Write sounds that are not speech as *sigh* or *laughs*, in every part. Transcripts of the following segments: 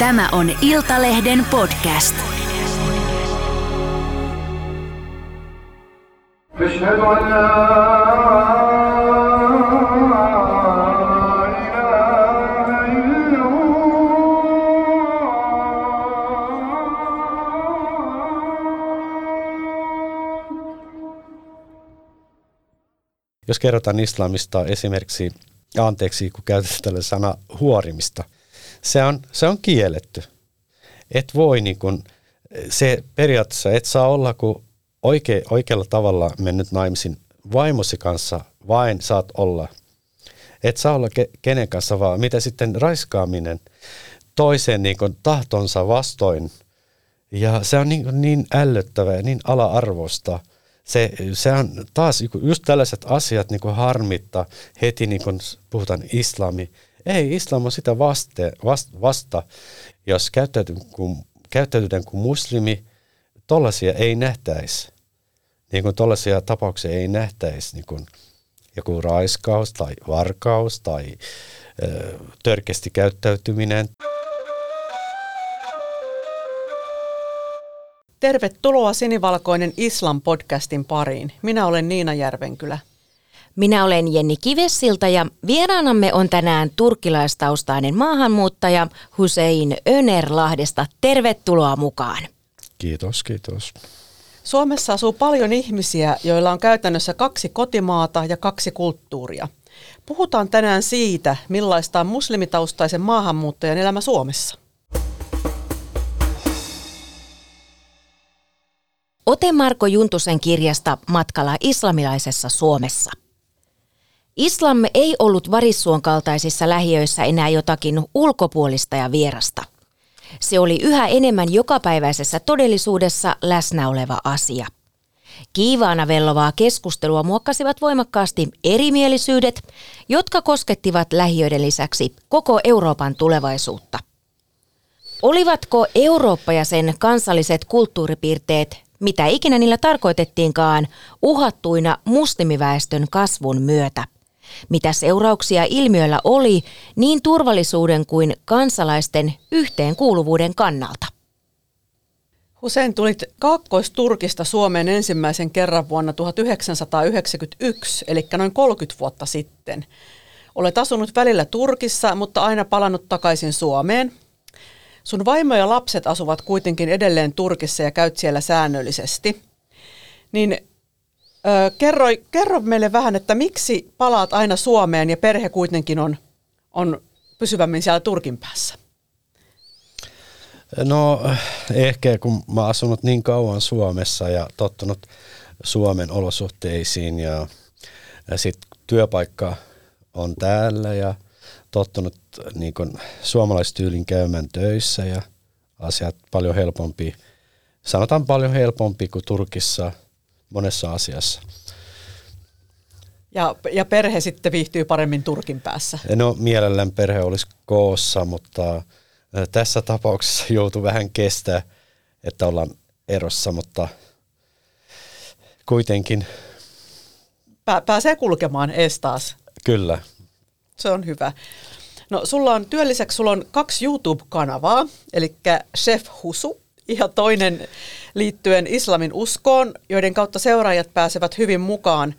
Tämä on Iltalehden podcast. أشهد أن لا إله إلا الله Jos kerrotaan islamista esimerkiksi, anteeksi kun käytetään tällä sana huorimista, se on, se on kielletty. Et voi niin kun, se periaatteessa et saa olla kuin oike, oikealla tavalla mennyt naimisiin vaimosi kanssa, vain saat olla. Et saa olla ke, kenen kanssa vaan. Mitä sitten raiskaaminen toisen niin kun tahtonsa vastoin. Ja se on niin, niin ällöttävää ja niin ala-arvosta – se, se on taas just tällaiset asiat niin kuin harmittaa heti, niin kuin puhutaan islami. Ei, islam on sitä vaste, vasta, vasta, jos käyttäytyy kuin, kuin muslimi, tollaisia ei nähtäisi. Niin kuin tollaisia tapauksia ei nähtäisi, niin kuin joku raiskaus tai varkaus tai ö, törkeästi käyttäytyminen. Tervetuloa Sinivalkoinen Islam-podcastin pariin. Minä olen Niina Järvenkylä. Minä olen Jenni Kivessilta ja vieraanamme on tänään turkilaistaustainen maahanmuuttaja Hussein Önerlahdesta. Tervetuloa mukaan. Kiitos, kiitos. Suomessa asuu paljon ihmisiä, joilla on käytännössä kaksi kotimaata ja kaksi kulttuuria. Puhutaan tänään siitä, millaista on muslimitaustaisen maahanmuuttajan elämä Suomessa. Ote Marko Juntusen kirjasta Matkalla islamilaisessa Suomessa. Islam ei ollut varissuon kaltaisissa lähiöissä enää jotakin ulkopuolista ja vierasta. Se oli yhä enemmän jokapäiväisessä todellisuudessa läsnä oleva asia. Kiivaana vellovaa keskustelua muokkasivat voimakkaasti erimielisyydet, jotka koskettivat lähiöiden lisäksi koko Euroopan tulevaisuutta. Olivatko Eurooppa ja sen kansalliset kulttuuripiirteet mitä ikinä niillä tarkoitettiinkaan, uhattuina muslimiväestön kasvun myötä. Mitä seurauksia ilmiöllä oli niin turvallisuuden kuin kansalaisten yhteenkuuluvuuden kannalta. Hussein tulit Kaakkois-Turkista Suomeen ensimmäisen kerran vuonna 1991, eli noin 30 vuotta sitten. Olet asunut välillä Turkissa, mutta aina palannut takaisin Suomeen. Sun vaimo ja lapset asuvat kuitenkin edelleen Turkissa ja käyt siellä säännöllisesti. Niin ö, kerro, kerro meille vähän, että miksi palaat aina Suomeen ja perhe kuitenkin on, on pysyvämmin siellä Turkin päässä? No ehkä kun mä asunut niin kauan Suomessa ja tottunut Suomen olosuhteisiin ja, ja sitten työpaikka on täällä ja – tottunut niin kuin suomalaistyylin käymään töissä ja asiat paljon helpompi, sanotaan paljon helpompi kuin Turkissa monessa asiassa. Ja, ja perhe sitten viihtyy paremmin Turkin päässä? No mielellään perhe olisi koossa, mutta tässä tapauksessa *laughs* joutuu vähän kestää, että ollaan erossa, mutta kuitenkin. Pää, pääsee kulkemaan ees taas. Kyllä, se on hyvä. No sulla on työn lisäksi sulla on kaksi YouTube-kanavaa, eli Chef Husu ja toinen liittyen islamin uskoon, joiden kautta seuraajat pääsevät hyvin mukaan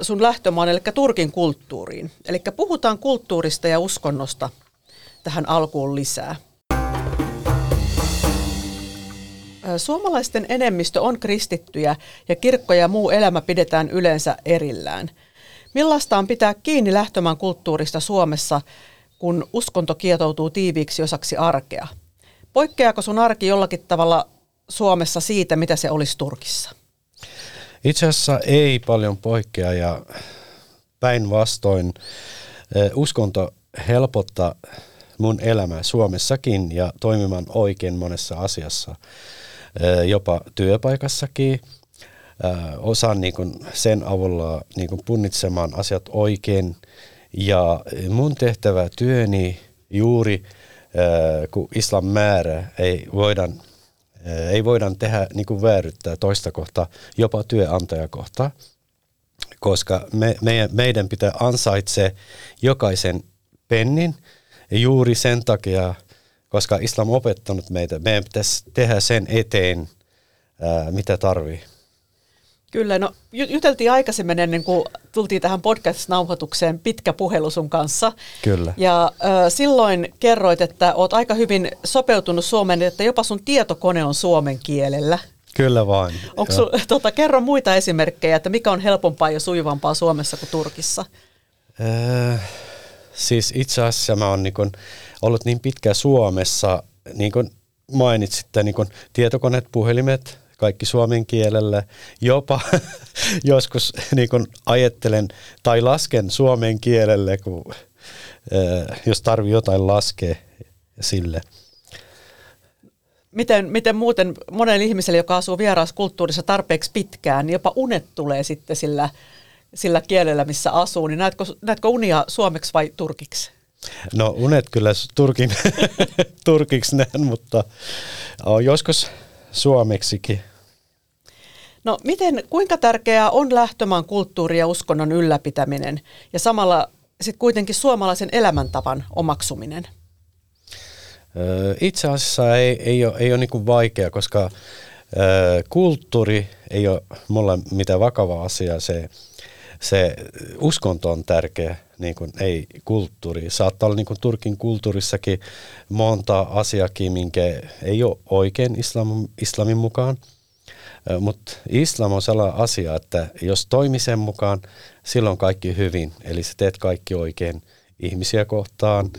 sun lähtömaan, eli Turkin kulttuuriin. Eli puhutaan kulttuurista ja uskonnosta tähän alkuun lisää. Suomalaisten enemmistö on kristittyjä ja kirkko ja muu elämä pidetään yleensä erillään – Millaista on pitää kiinni lähtömaan kulttuurista Suomessa, kun uskonto kietoutuu tiiviiksi osaksi arkea? Poikkeaako sun arki jollakin tavalla Suomessa siitä, mitä se olisi Turkissa? Itse asiassa ei paljon poikkea ja päinvastoin uskonto helpottaa mun elämää Suomessakin ja toimimaan oikein monessa asiassa, jopa työpaikassakin – osaan niin sen avulla niin punnitsemaan asiat oikein. Ja mun tehtävä työni juuri, kun islam määrä, ei voida, ei voida tehdä niin kuin vääryyttä toista kohtaa, jopa työnantajakohtaa, koska me, meidän, meidän pitää ansaitse jokaisen pennin juuri sen takia, koska islam on opettanut meitä. Meidän pitäisi tehdä sen eteen, ää, mitä tarvii. Kyllä, no juteltiin aikaisemmin ennen kuin tultiin tähän podcast-nauhoitukseen pitkä puhelu sun kanssa. Kyllä. Ja äh, silloin kerroit, että oot aika hyvin sopeutunut Suomeen, että jopa sun tietokone on suomen kielellä. Kyllä vain. Onko *laughs* tota, kerro muita esimerkkejä, että mikä on helpompaa ja sujuvampaa Suomessa kuin Turkissa? Äh, siis itse asiassa mä oon niin kun ollut niin pitkään Suomessa, niin kuin mainitsitte, niin kun tietokoneet, puhelimet, kaikki suomen kielellä. Jopa *laughs* joskus niin kun ajattelen tai lasken suomen kielelle, kun, äh, jos tarvii jotain laskea sille. Miten, miten muuten monen ihmiselle, joka asuu vieraassa kulttuurissa tarpeeksi pitkään, niin jopa unet tulee sitten sillä, sillä kielellä, missä asuu. Niin näetkö, näetkö unia suomeksi vai turkiksi? No unet kyllä turkin, *laughs* turkiksi näen, mutta on joskus suomeksikin. No miten, kuinka tärkeää on lähtömaan kulttuuri ja uskonnon ylläpitäminen ja samalla sitten kuitenkin suomalaisen elämäntavan omaksuminen? Itse asiassa ei, ei ole, ei ole niin vaikea, koska kulttuuri ei ole mulla mitään vakavaa asiaa. Se, se uskonto on tärkeä, niin kuin ei kulttuuri. Saattaa olla niin kuin Turkin kulttuurissakin monta asiakin, minkä ei ole oikein islam, islamin mukaan. Mutta islam on sellainen asia, että jos toimii sen mukaan, silloin kaikki hyvin. Eli sä teet kaikki oikein ihmisiä kohtaan,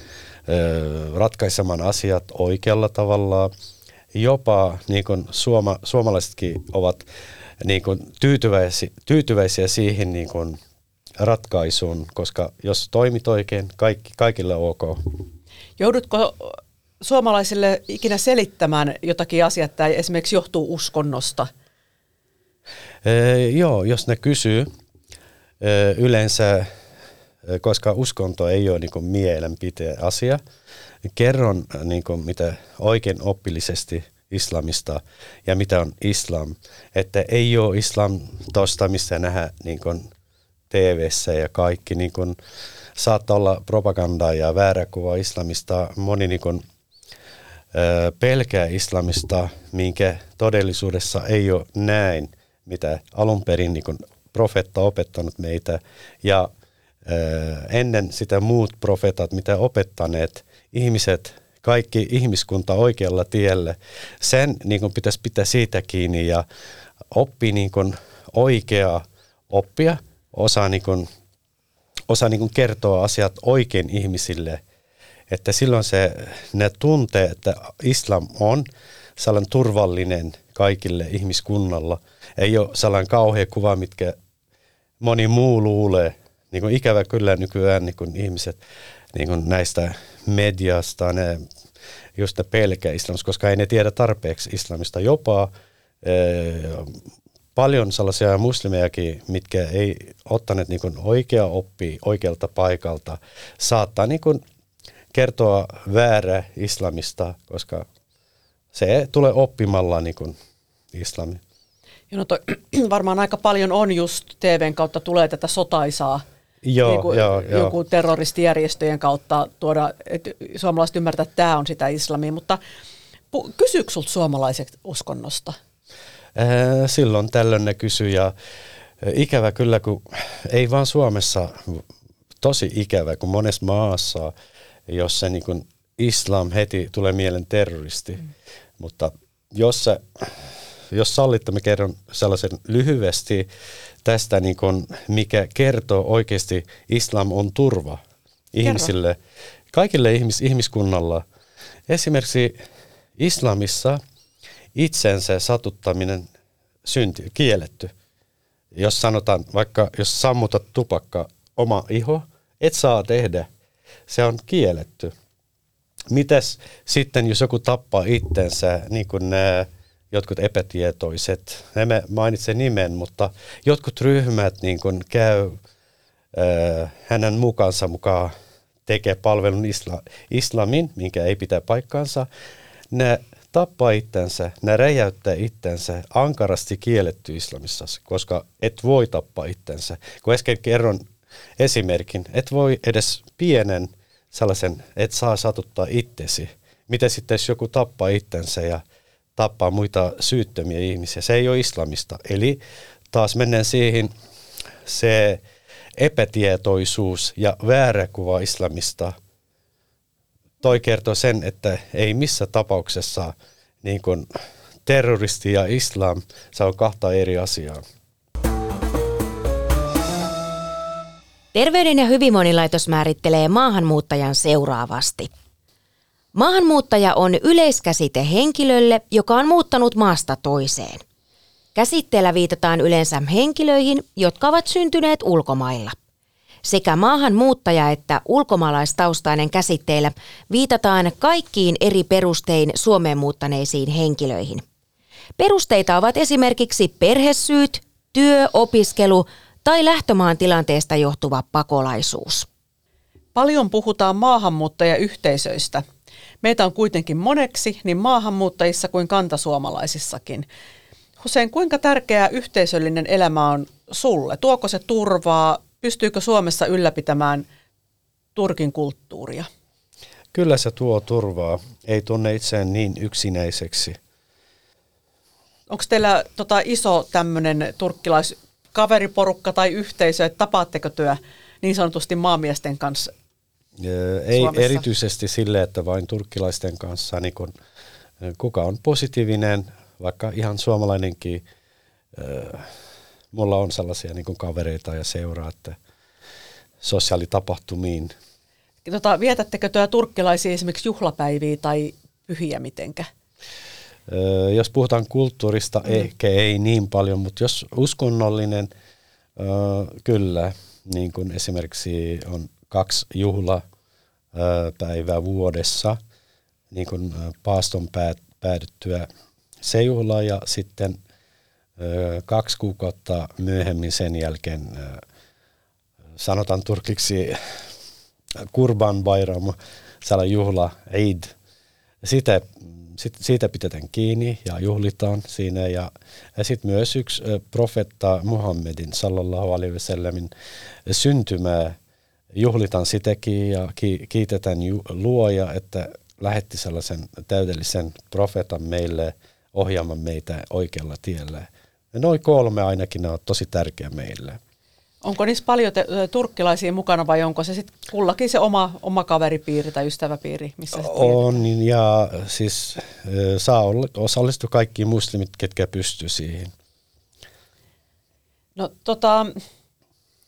ratkaisemaan asiat oikealla tavalla. Jopa niin kuin suoma, suomalaisetkin ovat niin kuin tyytyväisiä, tyytyväisiä siihen niin kuin ratkaisuun, koska jos toimit oikein, kaikki, kaikille ok. Joudutko suomalaisille ikinä selittämään jotakin asiaa, että esimerkiksi johtuu uskonnosta? Ee, joo, jos ne kysyy, ee, yleensä koska uskonto ei ole niin mielenpiteen asia. Kerron niin kuin, mitä oikein oppillisesti islamista ja mitä on islam. Että ei ole islam tuosta, missä nähdään niin tv ja kaikki. Niin kuin, saattaa olla propagandaa ja väärä kuva islamista. Moni niin kuin, pelkää islamista, minkä todellisuudessa ei ole näin, mitä alun perin niin kuin profetta opettanut meitä. Ja ennen sitä muut profeetat, mitä opettaneet ihmiset, kaikki ihmiskunta oikealla tielle, sen niin kuin pitäisi pitää siitä kiinni ja oppia niin kuin oikeaa oppia, osaa, niin kuin, osaa niin kuin kertoa asiat oikein ihmisille, että silloin se, ne tuntee, että islam on sellainen turvallinen kaikille ihmiskunnalla. Ei ole sellainen kauhea kuva, mitkä moni muu luulee, niin kuin ikävä kyllä nykyään niin kuin ihmiset niin kuin näistä mediasta, ne just ne pelkää islamista, koska ei ne tiedä tarpeeksi islamista. Jopa e, paljon sellaisia muslimejakin, mitkä ei ottaneet niin oikea oppi oikealta paikalta, saattaa niin kertoa väärä islamista, koska se tulee oppimalla niin kuin islami. No toi, *clears throat* varmaan aika paljon on just TVn kautta tulee tätä sotaisaa Joo, niin kuin joo, joo. joku terroristijärjestöjen kautta tuoda, että suomalaiset ymmärtää, että tämä on sitä islamia, mutta kysyykö sinulta suomalaiset uskonnosta? Silloin tällöin ne kysyy ja ikävä kyllä, kun ei vaan Suomessa, tosi ikävä, kun monessa maassa, jos se niin kuin islam heti tulee mielen terroristi, mm. mutta jos jos sallitte, mä kerron sellaisen lyhyesti tästä, niin kun, mikä kertoo oikeasti islam on turva ihmisille, Kerro. kaikille ihmis, ihmiskunnalla. Esimerkiksi islamissa itsensä satuttaminen synti, kielletty. Jos sanotaan, vaikka jos sammutat tupakka oma iho, et saa tehdä. Se on kielletty. Mitäs sitten, jos joku tappaa itsensä, niin kuin nämä jotkut epätietoiset, emme mainitse nimen, mutta jotkut ryhmät niin kuin käy äh, hänen mukansa mukaan tekee palvelun isla, islamin, minkä ei pitää paikkaansa, ne tappaa itsensä, ne räjäyttää itsensä ankarasti kielletty islamissa, koska et voi tappaa itsensä. Kun äsken kerron esimerkin, et voi edes pienen sellaisen, et saa satuttaa itsesi, Miten sitten jos joku tappaa itsensä ja tappaa muita syyttömiä ihmisiä, se ei ole islamista. Eli taas mennään siihen se epätietoisuus ja väärä kuva islamista. Toi kertoo sen, että ei missä tapauksessa niin kuin terroristi ja islam, se on kahta eri asiaa. Terveyden ja hyvinvoinnin määrittelee maahanmuuttajan seuraavasti. Maahanmuuttaja on yleiskäsite henkilölle, joka on muuttanut maasta toiseen. Käsitteellä viitataan yleensä henkilöihin, jotka ovat syntyneet ulkomailla. Sekä maahanmuuttaja että ulkomaalaistaustainen käsitteillä viitataan kaikkiin eri perustein Suomeen muuttaneisiin henkilöihin. Perusteita ovat esimerkiksi perhesyyt, työ, opiskelu tai lähtömaan tilanteesta johtuva pakolaisuus. Paljon puhutaan maahanmuuttajayhteisöistä. Meitä on kuitenkin moneksi niin maahanmuuttajissa kuin kantasuomalaisissakin. Hussein, kuinka tärkeää yhteisöllinen elämä on sulle? Tuoko se turvaa? Pystyykö Suomessa ylläpitämään Turkin kulttuuria? Kyllä se tuo turvaa. Ei tunne itseään niin yksinäiseksi. Onko teillä tota, iso tämmöinen turkkilaiskaveriporukka tai yhteisö, että tapaatteko työ niin sanotusti maamiesten kanssa Ei Suomessa? erityisesti sille, että vain turkkilaisten kanssa. Niin kun, kuka on positiivinen, vaikka ihan suomalainenkin, mulla on sellaisia niin kuin kavereita ja seuraa, että sosiaalitapahtumiin. Tota, vietättekö työ turkkilaisia esimerkiksi juhlapäiviä tai pyhiä mitenkä? Jos puhutaan kulttuurista, mm. ehkä ei niin paljon, mutta jos uskonnollinen, kyllä, niin kuin esimerkiksi on kaksi juhlapäivää vuodessa, niin kuin paaston päädyttyä se juhla ja sitten kaksi kuukautta myöhemmin sen jälkeen sanotaan turkiksi Kurban Bayram, sellainen juhla, Eid. Sit, siitä pidetään kiinni ja juhlitaan siinä. Ja, ja sitten myös yksi profetta Muhammedin sallallahu alaihi wasallamin syntymää juhlitaan sitäkin ja ki, kiitetään ju, luoja, että lähetti sellaisen täydellisen profetan meille – ohjaamaan meitä oikealla tiellä. Ja noin kolme ainakin ne on tosi tärkeä meille. Onko niissä paljon te, turkkilaisia mukana vai onko se sitten kullakin se oma, oma kaveripiiri tai ystäväpiiri? Missä on ja siis saa osallistua kaikki muslimit, ketkä pystyy siihen. No tota,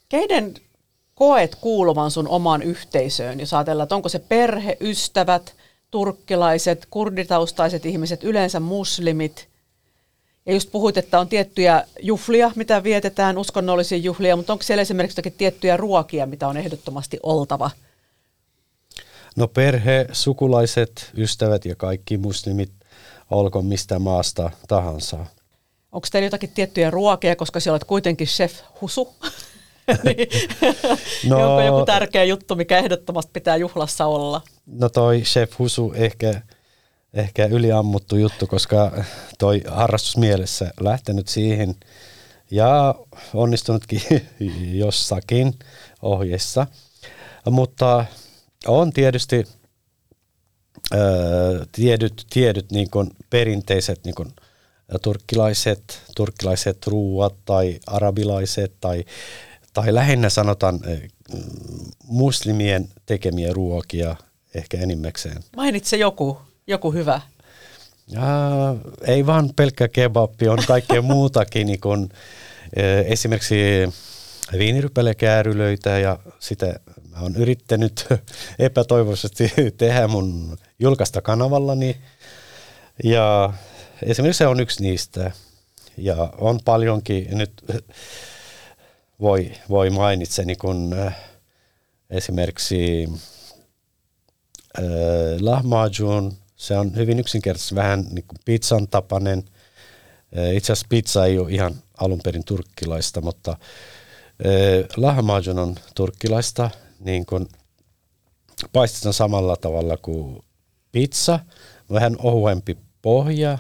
keiden koet kuuluvan sun omaan yhteisöön, jos ajatellaan, että onko se perhe, ystävät, turkkilaiset, kurditaustaiset ihmiset, yleensä muslimit. Ja just puhuit, että on tiettyjä juhlia, mitä vietetään, uskonnollisia juhlia, mutta onko siellä esimerkiksi jotakin tiettyjä ruokia, mitä on ehdottomasti oltava? No perhe, sukulaiset, ystävät ja kaikki muslimit, olkoon mistä maasta tahansa. Onko teillä jotakin tiettyjä ruokia, koska siellä olet kuitenkin chef Husu? *laughs* niin. no, *laughs* Onko joku tärkeä juttu, mikä ehdottomasti pitää juhlassa olla? No toi Chef Husu ehkä, ehkä yliammuttu juttu, koska toi harrastusmielessä lähtenyt siihen ja onnistunutkin *laughs* jossakin ohjeessa. Mutta on tietysti tiedyt, tiedyt niin kuin perinteiset niin kuin turkkilaiset, turkkilaiset ruuat tai arabilaiset tai tai lähinnä sanotaan eh, muslimien tekemiä ruokia ehkä enimmäkseen. Mainitse joku, joku hyvä. Ja, ei vaan pelkkä kebappi, on kaikkea *laughs* muutakin, niin kun, eh, esimerkiksi viinirypälekäärylöitä ja sitä mä oon yrittänyt *laughs* epätoivoisesti tehdä mun julkaista kanavallani. Ja esimerkiksi se on yksi niistä. Ja on paljonkin nyt voi, voi mainita niin kun, äh, esimerkiksi äh, lahmacun, se on hyvin yksinkertaisesti vähän niin kuin pizzan tapainen. Äh, itse asiassa pizza ei ole ihan alun perin turkkilaista, mutta äh, lahmacun on turkkilaista, niin kuin paistetaan samalla tavalla kuin pizza, vähän ohuempi pohja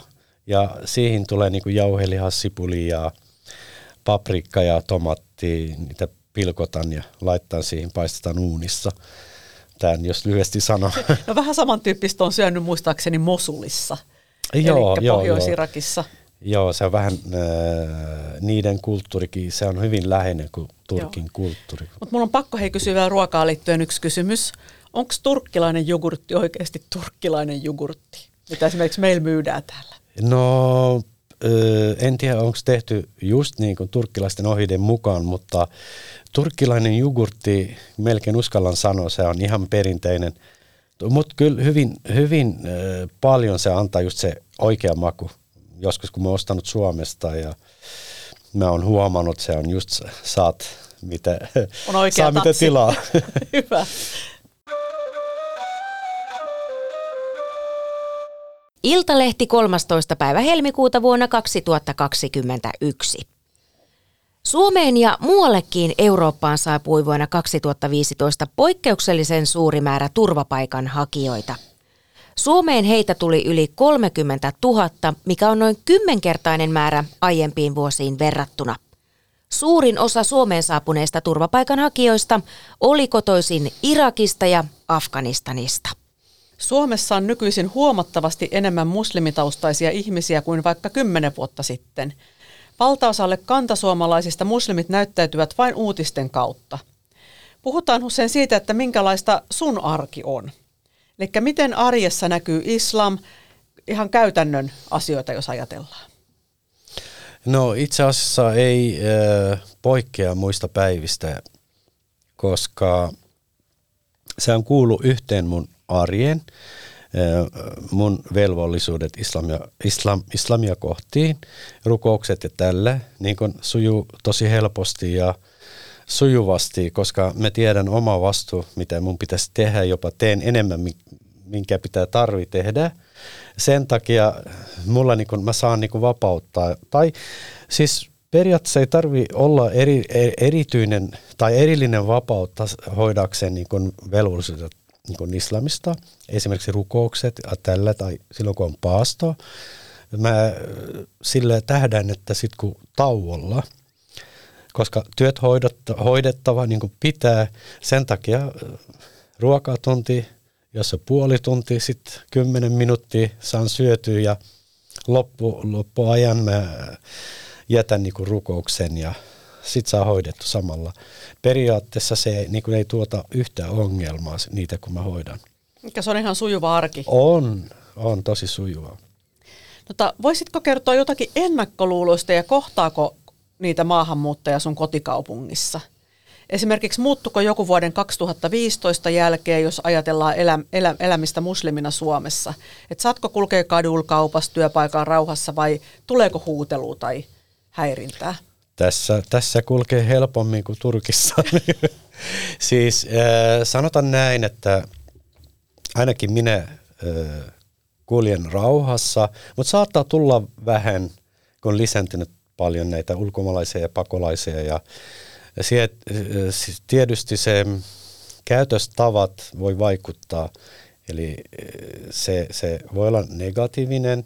ja siihen tulee niin kuin jauheliha, sipuli ja paprikka ja tomatti, niitä pilkotan ja laittaa siihen, paistetaan uunissa. tämän, jos lyhyesti sanon. *laughs* No vähän samantyyppistä on syönyt muistaakseni Mosulissa, Joo, eli joo, Pohjois-Irakissa. Joo, se on vähän äh, niiden kulttuurikin, se on hyvin läheinen kuin Turkin Joo. kulttuuri. Mutta mulla on pakko hei kysyä vielä ruokaan liittyen yksi kysymys. Onko turkkilainen jogurtti oikeasti turkkilainen jogurtti, mitä esimerkiksi meillä myydään täällä? No, en tiedä onko tehty just niin kuin turkkilaisten ohjeiden mukaan, mutta turkkilainen jogurtti, melkein uskallan sanoa, se on ihan perinteinen. Mutta kyllä hyvin, hyvin paljon se antaa just se oikea maku. Joskus kun mä oon ostanut Suomesta ja mä oon huomannut, se on just saat mitä, On oikea saa mitä tatsi. tilaa. *laughs* Hyvä. Iltalehti 13. päivä helmikuuta vuonna 2021. Suomeen ja muuallekin Eurooppaan saapui vuonna 2015 poikkeuksellisen suuri määrä turvapaikanhakijoita. Suomeen heitä tuli yli 30 000, mikä on noin kymmenkertainen määrä aiempiin vuosiin verrattuna. Suurin osa Suomeen saapuneista turvapaikanhakijoista oli kotoisin Irakista ja Afganistanista. Suomessa on nykyisin huomattavasti enemmän muslimitaustaisia ihmisiä kuin vaikka kymmenen vuotta sitten. Valtaosalle kantasuomalaisista muslimit näyttäytyvät vain uutisten kautta. Puhutaan usein siitä, että minkälaista sun arki on. Eli miten arjessa näkyy islam, ihan käytännön asioita, jos ajatellaan. No itse asiassa ei äh, poikkea muista päivistä, koska se on kuulu yhteen mun arjen, mun velvollisuudet islamia, islam, islamia kohtiin, rukoukset ja tälle, niin kun sujuu tosi helposti ja sujuvasti, koska mä tiedän oma vastuu, mitä mun pitäisi tehdä, jopa teen enemmän, mi- minkä pitää tarvi tehdä. Sen takia mulla niin kun, mä saan niin kun vapauttaa. Tai siis periaatteessa ei tarvi olla eri, e- erityinen tai erillinen vapautta hoidakseen niin velvollisuudet niin kun islamista. Esimerkiksi rukoukset ja tällä tai silloin kun on paasto. Mä äh, sille tähdän, että sit kun tauolla – koska työt hoidotta, hoidettava niin kuin pitää. Sen takia äh, ruokatunti, jos on puoli tuntia, sitten kymmenen minuuttia saan syötyä ja loppu, loppuajan mä jätän niin kuin rukouksen ja sitten saa hoidettu samalla. Periaatteessa se niin kuin ei tuota yhtään ongelmaa niitä, kun mä hoidan. Mikä se on ihan sujuva arki. On, on tosi sujuvaa. Tota, voisitko kertoa jotakin ennakkoluuloista ja kohtaako niitä maahanmuuttajia sun kotikaupungissa? Esimerkiksi muuttuko joku vuoden 2015 jälkeen, jos ajatellaan elä, elä, elämistä muslimina Suomessa? Et saatko kulkea kadulla kaupassa työpaikan rauhassa vai tuleeko huutelua tai häirintää? Tässä, tässä kulkee helpommin kuin Turkissa. *laughs* siis äh, sanotaan näin, että ainakin minä äh, kuljen rauhassa, mutta saattaa tulla vähän, kun on lisääntynyt paljon näitä ulkomaalaisia ja pakolaisia. Ja, äh, siis tietysti se käytöstavat voi vaikuttaa, eli se, se voi olla negatiivinen.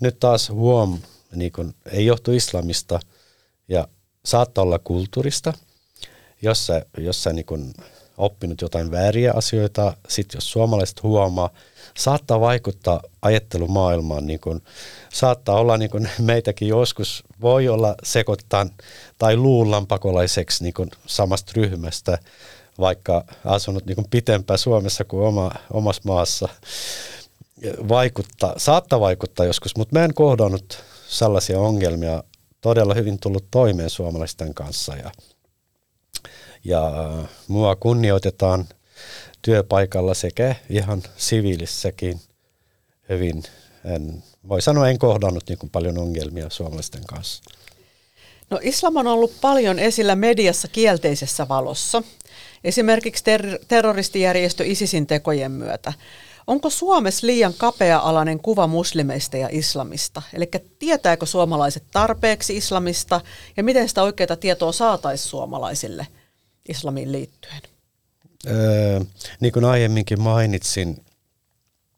Nyt taas huom, niin kun, ei johtu islamista ja saattaa olla kulttuurista, jos sä, jos sä niin kun oppinut jotain vääriä asioita, sitten jos suomalaiset huomaa, saattaa vaikuttaa ajattelumaailmaan, niin kun, saattaa olla niin kun *laughs* meitäkin joskus voi olla sekoittaa tai luullaan pakolaiseksi niin kun samasta ryhmästä, vaikka asunut niin pitempään Suomessa kuin oma, omassa maassa. Vaikuttaa, saattaa vaikuttaa joskus, mutta mä en kohdannut sellaisia ongelmia, todella hyvin tullut toimeen suomalaisten kanssa ja, ja mua kunnioitetaan työpaikalla sekä ihan siviilissäkin hyvin. En, voi sanoa, en kohdannut niin paljon ongelmia suomalaisten kanssa. No islam on ollut paljon esillä mediassa kielteisessä valossa. Esimerkiksi ter- terroristijärjestö ISISin tekojen myötä. Onko Suomessa liian kapea-alainen kuva muslimeista ja islamista? Eli tietääkö suomalaiset tarpeeksi islamista ja miten sitä oikeaa tietoa saataisiin suomalaisille islamiin liittyen? Öö, niin kuin aiemminkin mainitsin,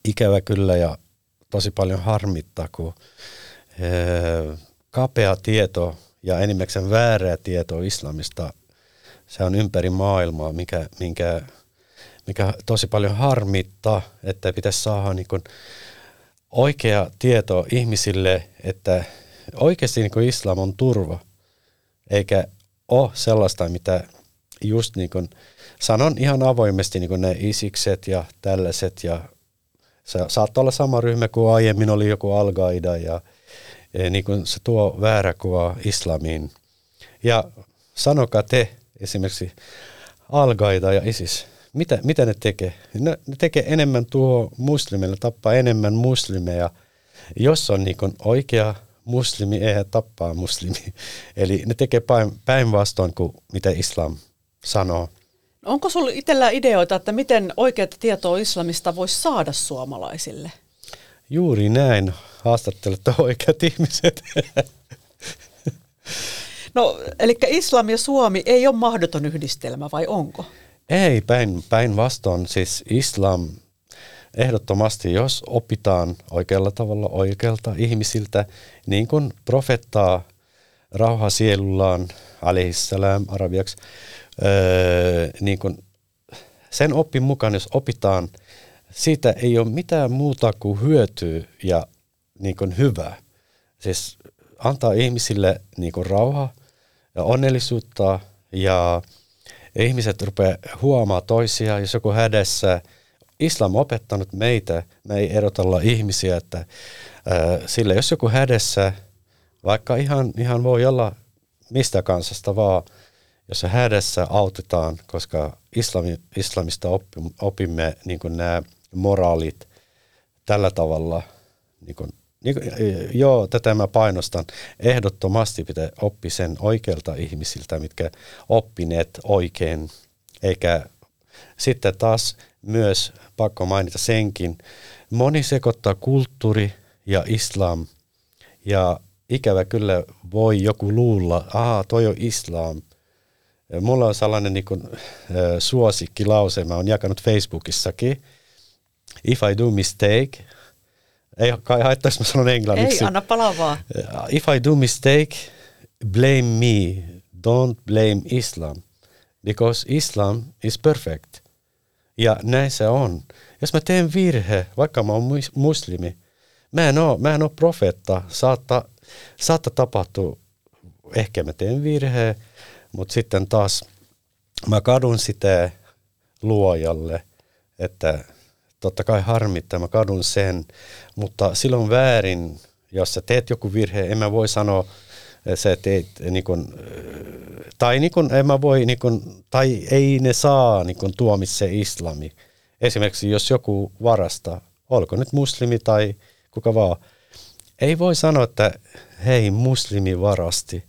ikävä kyllä ja tosi paljon harmittaa, kun öö, kapea tieto ja enimmäkseen väärää tietoa islamista, se on ympäri maailmaa, mikä, minkä, mikä tosi paljon harmittaa, että pitäisi saada niin kuin oikea tieto ihmisille, että oikeasti niin kuin islam on turva, eikä ole sellaista, mitä just niin kuin sanon ihan avoimesti niin kuin ne isikset ja tällaiset ja se saattaa olla sama ryhmä kuin aiemmin oli joku al ja e, niin kuin se tuo väärä kuva islamiin. Ja sanokaa te esimerkiksi al ja ISIS, mitä, mitä ne tekee? Ne, ne tekee enemmän tuo muslimeille, tappaa enemmän muslimeja. Jos on niin oikea muslimi, ei tappaa muslimi. *laughs* Eli ne tekee päinvastoin kuin mitä islam sanoo. Onko sinulla itsellä ideoita, että miten oikeat tietoa islamista voisi saada suomalaisille? Juuri näin. Haastattelette *laughs* oikeat ihmiset. No, eli islam ja Suomi ei ole mahdoton yhdistelmä, vai onko? Ei, päin, päinvastoin. Siis islam ehdottomasti, jos opitaan oikealla tavalla oikealta ihmisiltä, niin kuin profettaa rauha sielullaan, alaihissalam arabiaksi, öö, niin kuin sen oppin mukaan, jos opitaan, siitä ei ole mitään muuta kuin hyötyä ja niin kuin hyvää. Siis antaa ihmisille niin kuin rauha ja onnellisuutta ja ihmiset rupeaa huomaa toisia, jos joku hädessä. Islam on opettanut meitä, me ei erotella ihmisiä, että äh, jos joku hädessä, vaikka ihan, ihan voi olla mistä kansasta vaan, jos se hädessä autetaan, koska islami, islamista opimme niin nämä moraalit tällä tavalla niin kuin joo, tätä mä painostan. Ehdottomasti pitää oppia sen oikeilta ihmisiltä, mitkä oppineet oikein. Eikä sitten taas myös pakko mainita senkin, moni sekoittaa kulttuuri ja islam. Ja ikävä kyllä voi joku luulla, aha, toi on islam. Mulla on sellainen niin kuin, suosikkilause, mä oon jakanut Facebookissakin. If I do mistake, ei kai haittaa, jos mä sanon englanniksi. Ei, anna palaa vaan. Uh, if I do mistake, blame me. Don't blame Islam. Because Islam is perfect. Ja näin se on. Jos mä teen virhe, vaikka mä oon muslimi, mä en oo, mä en oo profeetta. Saattaa, saattaa tapahtua, ehkä mä teen virhe, mutta sitten taas mä kadun sitä luojalle, että totta kai harmittaa, mä kadun sen, mutta silloin väärin, jos sä teet joku virhe, en mä voi sanoa, sä teet niin kun, tai, niin kun, en mä voi, niin kun, tai ei ne saa niin tuomitse islami. Esimerkiksi jos joku varasta, olko nyt muslimi tai kuka vaan, ei voi sanoa, että hei muslimi varasti.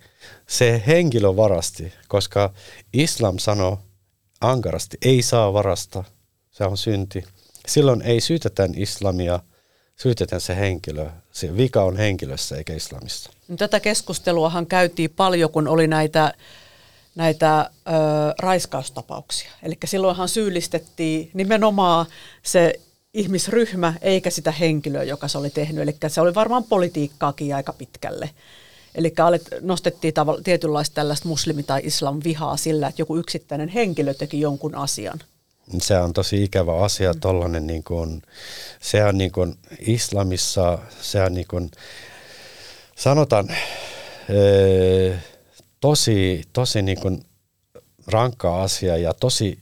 Se henkilö varasti, koska islam sanoo ankarasti, ei saa varasta, se on synti silloin ei syytetä islamia, syytetään se henkilö. Se vika on henkilössä eikä islamissa. Tätä keskusteluahan käytiin paljon, kun oli näitä, näitä ö, raiskaustapauksia. Eli silloinhan syyllistettiin nimenomaan se ihmisryhmä eikä sitä henkilöä, joka se oli tehnyt. Eli se oli varmaan politiikkaakin aika pitkälle. Eli nostettiin tavalla, tietynlaista tällaista muslimi- tai islam vihaa sillä, että joku yksittäinen henkilö teki jonkun asian – se on tosi ikävä asia, mm. tollanen niin kuin, se on niin kuin islamissa, se on niin kuin, sanotaan, ee, tosi, tosi niin kuin rankka asia ja tosi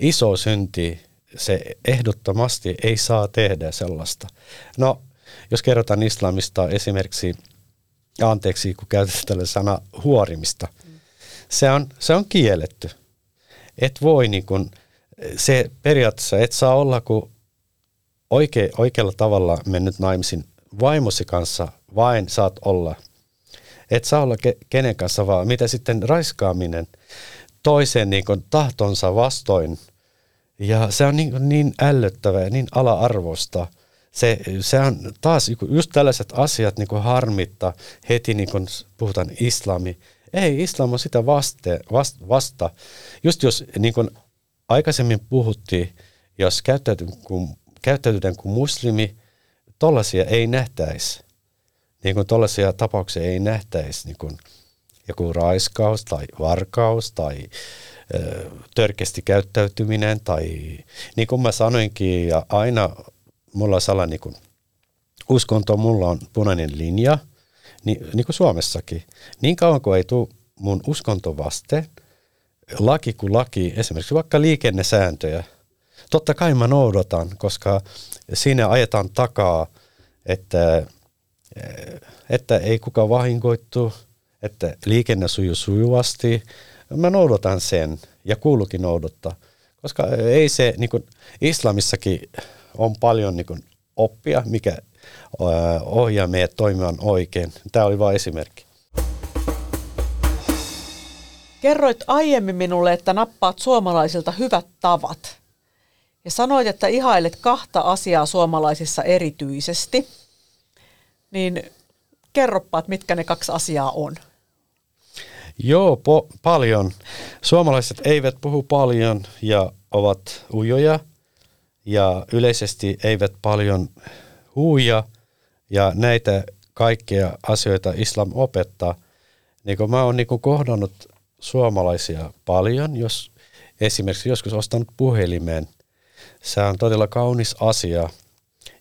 iso synti, se ehdottomasti ei saa tehdä sellaista. No, jos kerrotaan islamista esimerkiksi, anteeksi kun käytetään tällä sana huorimista, se on, se on kielletty. Et voi niin kuin, se periaatteessa et saa olla kuin oike, oikealla tavalla mennyt naimisiin vaimosi kanssa, vain saat olla. Et saa olla ke, kenen kanssa vaan. Mitä sitten raiskaaminen toisen niin kuin, tahtonsa vastoin. Ja se on niin, niin ällöttävä ja niin ala-arvosta. Se, se on taas just tällaiset asiat niin kuin harmitta heti, niin kuin puhutaan islami. Ei, islam on sitä vaste, vasta, vasta. Just jos niin kuin aikaisemmin puhuttiin, jos käyttäytytään kuin, käyttäytytään kuin muslimi, tollaisia ei nähtäisi. Niin kuin tollaisia tapauksia ei nähtäisi niin kuin joku raiskaus tai varkaus tai ö, törkeästi käyttäytyminen tai niin kuin mä sanoinkin, ja aina mulla on sellainen niin uskonto, mulla on punainen linja, niin, niin kuin Suomessakin. Niin kauan kuin ei tule mun uskonto vasten, laki kuin laki, esimerkiksi vaikka liikennesääntöjä, totta kai mä noudatan, koska siinä ajetaan takaa, että, että ei kukaan vahingoittu, että liikenne sujuu sujuvasti. Mä noudatan sen ja kuuluukin noudattaa, koska ei se, niin kuin islamissakin on paljon niin kuin oppia, mikä ohjaa meidät toimimaan oikein. Tämä oli vain esimerkki. Kerroit aiemmin minulle, että nappaat suomalaisilta hyvät tavat. Ja sanoit, että ihailet kahta asiaa suomalaisissa erityisesti. Niin kerropa, mitkä ne kaksi asiaa on. Joo, po- paljon. Suomalaiset eivät puhu paljon ja ovat ujoja ja yleisesti eivät paljon huuja ja näitä kaikkia asioita islam opettaa. Niin kun mä oon niin kohdannut suomalaisia paljon, jos esimerkiksi joskus ostanut puhelimen. Se on todella kaunis asia.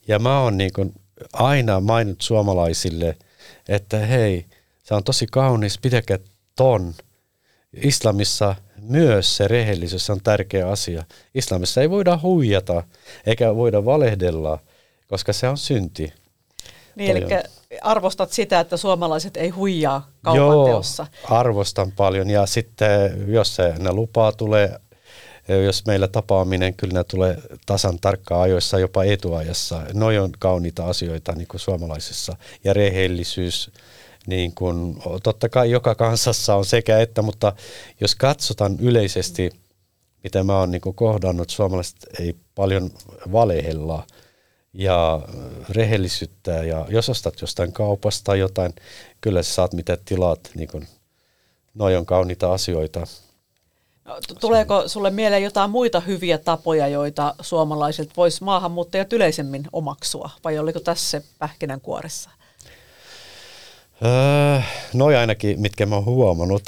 Ja mä oon niin aina mainit suomalaisille, että hei, se on tosi kaunis, pitäkää ton. Islamissa myös se rehellisyys on tärkeä asia. Islamissa ei voida huijata eikä voida valehdella, koska se on synti. Niin, eli arvostat sitä, että suomalaiset ei huijaa kaupan Joo, teossa. arvostan paljon. Ja sitten jos se, ne lupaa tulee, jos meillä tapaaminen, kyllä ne tulee tasan tarkkaan ajoissa, jopa etuajassa. Noi on kauniita asioita niin kuin suomalaisissa. Ja rehellisyys, niin kuin, totta kai joka kansassa on sekä että, mutta jos katsotaan yleisesti, mitä mä oon niin kohdannut, suomalaiset ei paljon valehella ja rehellisyyttä ja jos ostat jostain kaupasta jotain, kyllä sä saat mitä tilaat, niin kuin, noi on kauniita asioita. No, tuleeko sulle mieleen jotain muita hyviä tapoja, joita suomalaiset vois maahanmuuttajat yleisemmin omaksua, vai oliko tässä se pähkinänkuoressa? Öö, noi ainakin, mitkä mä oon huomannut.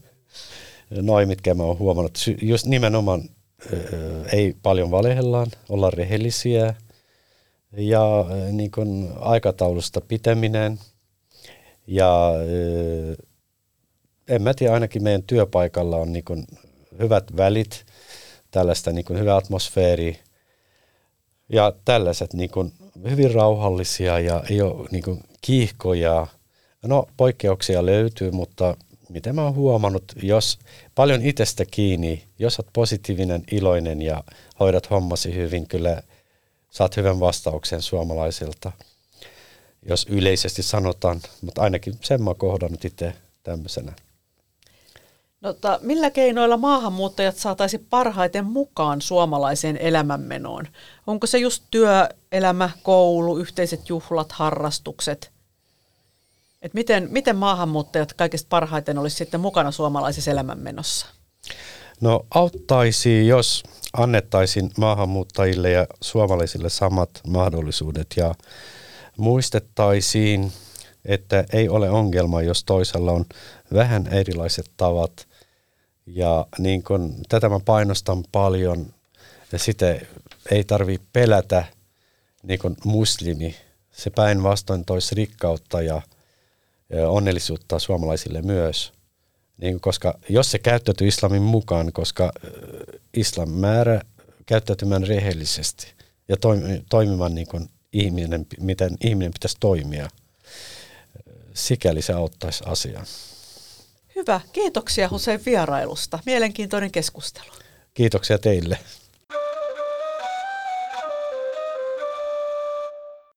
*laughs* noi, mitkä mä oon huomannut. Just nimenomaan öö, ei paljon valehellaan, olla rehellisiä ja niin kun aikataulusta pitäminen. Ja en mä tiedä, ainakin meidän työpaikalla on niin kun hyvät välit, tällaista niin kun hyvä atmosfeeri ja tällaiset niin kun hyvin rauhallisia ja ei ole niin kun kiihkoja No poikkeuksia löytyy, mutta mitä mä oon huomannut, jos paljon itsestä kiinni, jos oot positiivinen, iloinen ja hoidat hommasi hyvin, kyllä saat hyvän vastauksen suomalaisilta, jos yleisesti sanotaan, mutta ainakin sen mä kohdannut itse tämmöisenä. No, ta, millä keinoilla maahanmuuttajat saataisiin parhaiten mukaan suomalaiseen elämänmenoon? Onko se just työelämä, koulu, yhteiset juhlat, harrastukset – et miten, miten maahanmuuttajat kaikista parhaiten olisi sitten mukana suomalaisessa elämänmenossa? No auttaisi, jos annettaisiin maahanmuuttajille ja suomalaisille samat mahdollisuudet ja muistettaisiin, että ei ole ongelma, jos toisella on vähän erilaiset tavat. Ja niin kun, tätä mä painostan paljon ja sitä ei tarvi pelätä niin kun muslimi. Se päinvastoin toisi rikkautta ja – onnellisuutta suomalaisille myös. Niin, koska jos se käyttäytyy islamin mukaan, koska islam määrä käyttäytymään rehellisesti ja toimimaan niin kuin ihminen, miten ihminen pitäisi toimia, sikäli se auttaisi asiaa. Hyvä. Kiitoksia Hussein vierailusta. Mielenkiintoinen keskustelu. Kiitoksia teille.